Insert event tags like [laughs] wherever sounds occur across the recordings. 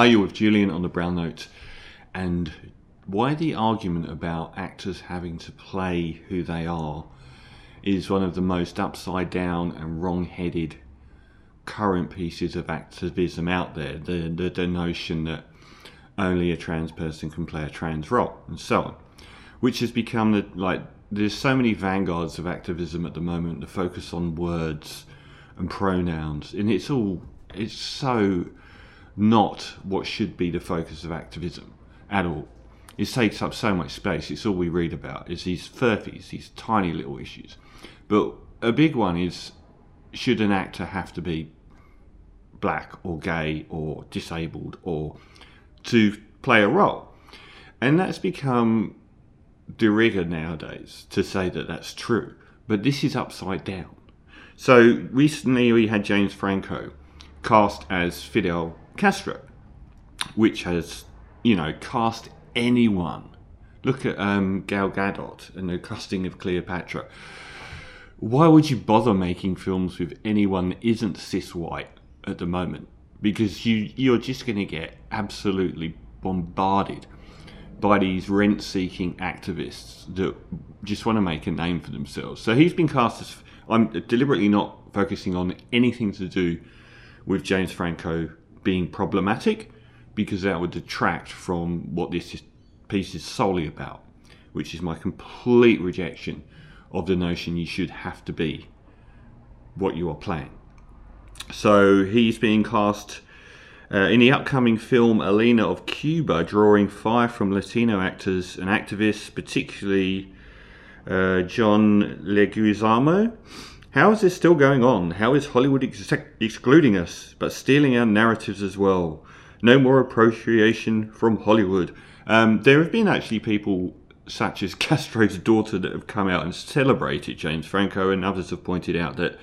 Hi, you're with Julian on the Brown Note. And why the argument about actors having to play who they are is one of the most upside down and wrong headed current pieces of activism out there. The, the, the notion that only a trans person can play a trans role and so on, which has become the, like, there's so many vanguards of activism at the moment that focus on words and pronouns, and it's all, it's so not what should be the focus of activism at all. It takes up so much space. It's all we read about is these furphies, these tiny little issues. But a big one is should an actor have to be black or gay or disabled or to play a role? And that's become de rigueur nowadays to say that that's true. But this is upside down. So recently we had James Franco cast as Fidel Castro, which has, you know, cast anyone. Look at um, Gal Gadot and the casting of Cleopatra. Why would you bother making films with anyone that isn't cis white at the moment? Because you you're just going to get absolutely bombarded by these rent seeking activists that just want to make a name for themselves. So he's been cast as. I'm deliberately not focusing on anything to do with James Franco being problematic because that would detract from what this piece is solely about, which is my complete rejection of the notion you should have to be what you are playing. So he's being cast uh, in the upcoming film Alina of Cuba, drawing fire from Latino actors and activists, particularly uh, John Leguizamo. How is this still going on? How is Hollywood ex- excluding us, but stealing our narratives as well? No more appropriation from Hollywood. Um, there have been actually people such as [laughs] Castro's daughter that have come out and celebrated James Franco, and others have pointed out that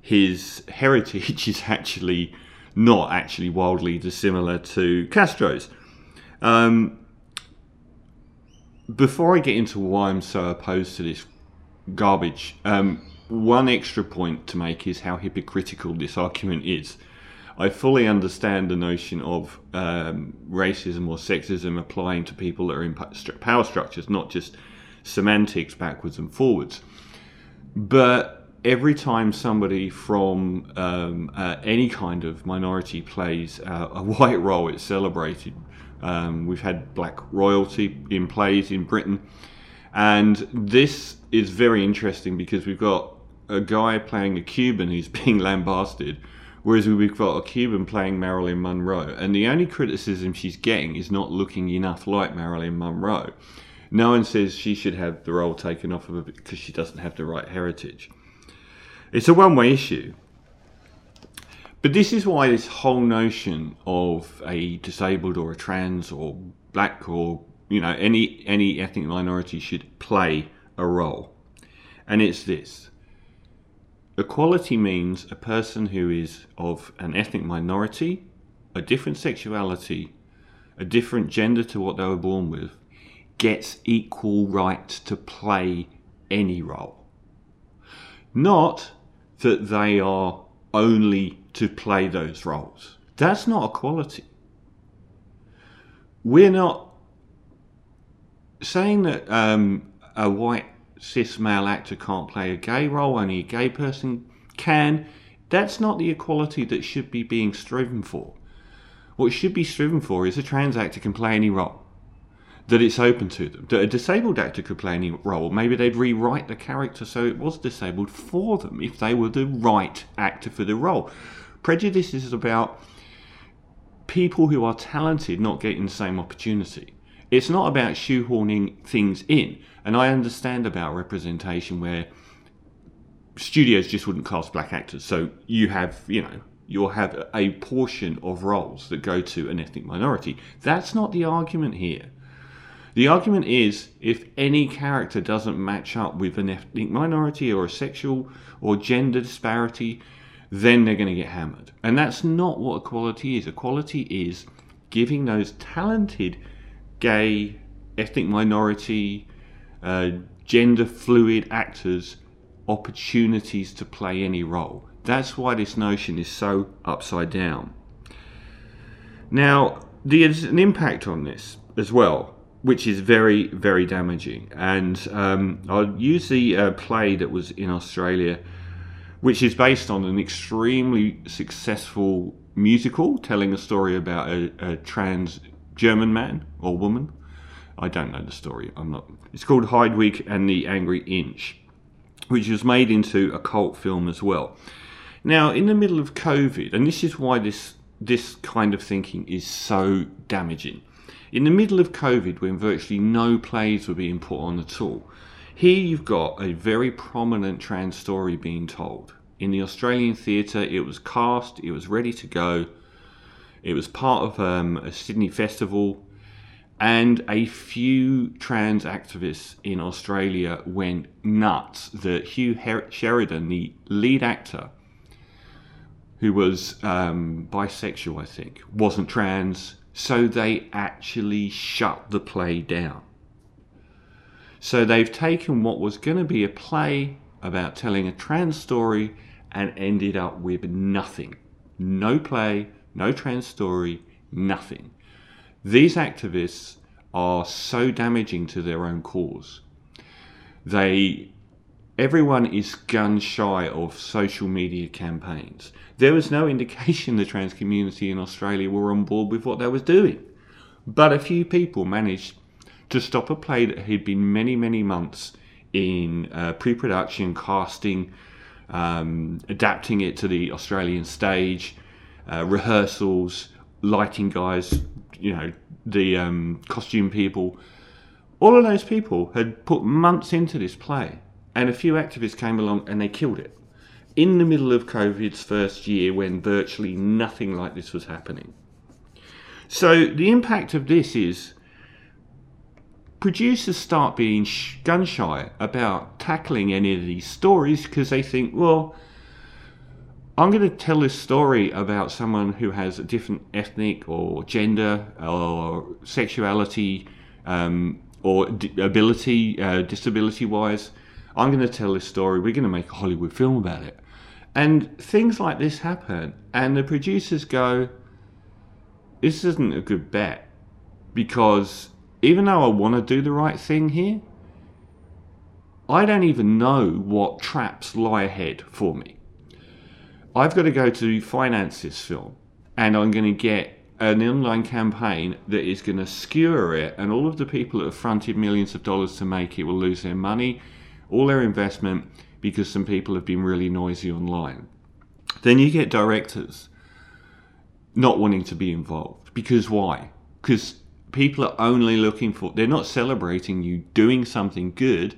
his heritage [laughs] is actually not actually wildly dissimilar to Castro's. Um, before I get into why I'm so opposed to this garbage, um, one extra point to make is how hypocritical this argument is. I fully understand the notion of um, racism or sexism applying to people that are in power structures, not just semantics backwards and forwards. But every time somebody from um, uh, any kind of minority plays uh, a white role, it's celebrated. Um, we've had black royalty in plays in Britain. And this is very interesting because we've got a guy playing a Cuban who's [laughs] being lambasted, whereas we've got a Cuban playing Marilyn Monroe. And the only criticism she's getting is not looking enough like Marilyn Monroe. No one says she should have the role taken off of her because she doesn't have the right heritage. It's a one way issue. But this is why this whole notion of a disabled or a trans or black or you know any any ethnic minority should play a role. And it's this Equality means a person who is of an ethnic minority, a different sexuality, a different gender to what they were born with, gets equal right to play any role. Not that they are only to play those roles. That's not equality. We're not saying that um, a white cis male actor can't play a gay role, only a gay person can. That's not the equality that should be being striven for. What should be striven for is a trans actor can play any role. That it's open to them. That a disabled actor could play any role. Maybe they'd rewrite the character so it was disabled for them if they were the right actor for the role. Prejudice is about people who are talented not getting the same opportunity. It's not about shoehorning things in. And I understand about representation where studios just wouldn't cast black actors. So you have, you know, you'll have a portion of roles that go to an ethnic minority. That's not the argument here. The argument is if any character doesn't match up with an ethnic minority or a sexual or gender disparity, then they're going to get hammered. And that's not what equality is. Equality is giving those talented gay, ethnic minority, uh, gender fluid actors opportunities to play any role. That's why this notion is so upside down. Now, there's an impact on this as well, which is very, very damaging. And um, I'll use the uh, play that was in Australia, which is based on an extremely successful musical telling a story about a, a trans German man or woman. I don't know the story. I'm not. It's called Hedwig and the Angry Inch, which was made into a cult film as well. Now, in the middle of COVID, and this is why this this kind of thinking is so damaging. In the middle of COVID, when virtually no plays were being put on at all, here you've got a very prominent trans story being told. In the Australian theatre, it was cast, it was ready to go, it was part of um, a Sydney festival, and a few trans activists in Australia went nuts that Hugh Her- Sheridan, the lead actor, who was um, bisexual, I think, wasn't trans, so they actually shut the play down. So they've taken what was going to be a play about telling a trans story and ended up with nothing. No play, no trans story, nothing. These activists are so damaging to their own cause. They everyone is gun shy of social media campaigns. There was no [laughs] indication the trans community in Australia were on board with what they was doing. But a few people managed to stop a play that had been many, many months in uh, pre production, casting, um, adapting it to the Australian stage, uh, rehearsals, lighting guys, you know, the um, costume people. All of those people had put months into this play and a few activists came along and they killed it in the middle of COVID's first year when virtually nothing like this was happening. So the impact of this is producers start being gun shy about tackling any of these stories because they think, well, I'm going to tell this story about someone who has a different ethnic or gender or sexuality um, or ability, uh, disability wise I'm going to tell this story. We're going to make a Hollywood film about it. And things like this happen, and the producers go, This isn't a good bet. Because even though I want to do the right thing here, I don't even know what traps lie ahead for me. I've got to go to finance this film, and I'm going to get an online campaign that is going to skewer it, and all of the people that have fronted millions of dollars to make it will lose their money all their investment because some people have been really noisy online. Then you get directors not wanting to be involved. Because why? Because people are only looking for, they're not celebrating you doing something good,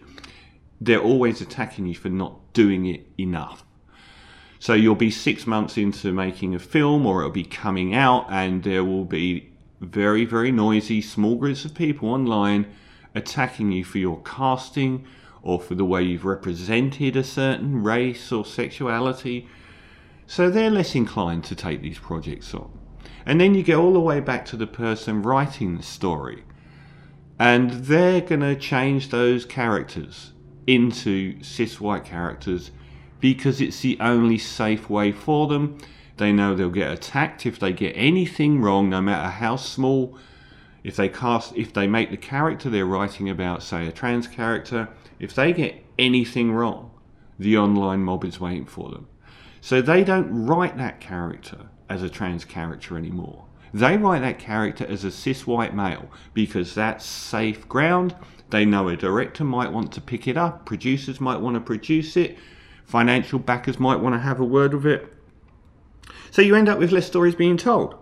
they're always attacking you for not doing it enough. So you'll be six months into making a film or it'll be coming out, and there will be very, very noisy small groups of people online attacking you for your casting or for the way you've represented a certain race or sexuality. So they're less inclined to take these projects on. And then you get all the way back to the person writing the story. And they're going to change those characters into cis white characters because it's the only safe way for them. They know they'll get attacked if they get anything wrong, no matter how small. If they cast, if they make the character they're writing about, say a trans character, if they get anything wrong, the online mob is waiting for them. So they don't write that character as a trans character anymore. They write that character as a cis white male because that's safe ground. They know a director might want to pick it up, producers might want to produce it, financial backers might want to have a word with it. So you end up with less stories being told.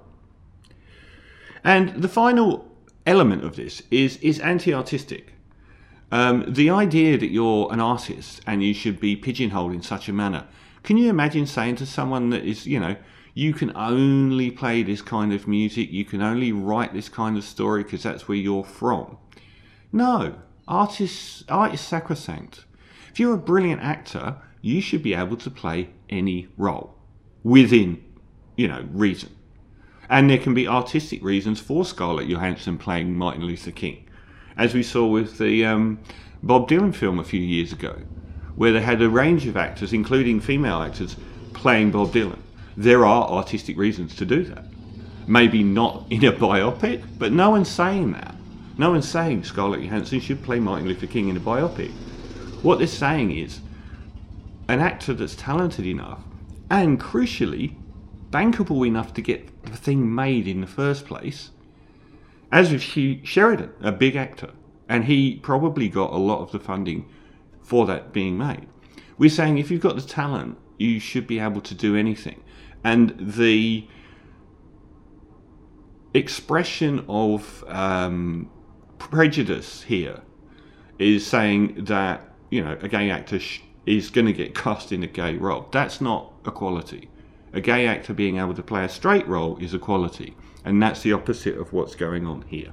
And the final element of this is is anti-artistic. Um, the idea that you're an artist and you should be pigeonholed in such a manner. Can you imagine saying to someone that is, you know, you can only play this kind of music, you can only write this kind of story because that's where you're from? No, artists, art is sacrosanct. If you're a brilliant actor, you should be able to play any role within, you know, reason. And there can be artistic reasons for Scarlett Johansson playing Martin Luther King as we saw with the um, Bob Dylan film a few years ago, where they had a range of actors, including female actors, playing Bob Dylan. There are artistic reasons to do that. Maybe not in a biopic, but no one's saying that. No one's saying Scarlett Johansson should play Martin Luther King in a biopic. What they're saying is an actor that's talented enough and crucially bankable enough to get the thing made in the first place. As with Sheridan, a big actor, and he probably got a lot of the funding for that being made. We're saying if you've got the talent, you should be able to do anything. And the expression of um, prejudice here is saying that you know a gay actor sh- is going to get cast in a gay role. That's not equality. A gay actor being able to play a straight role is equality, and that's the opposite of what's going on here.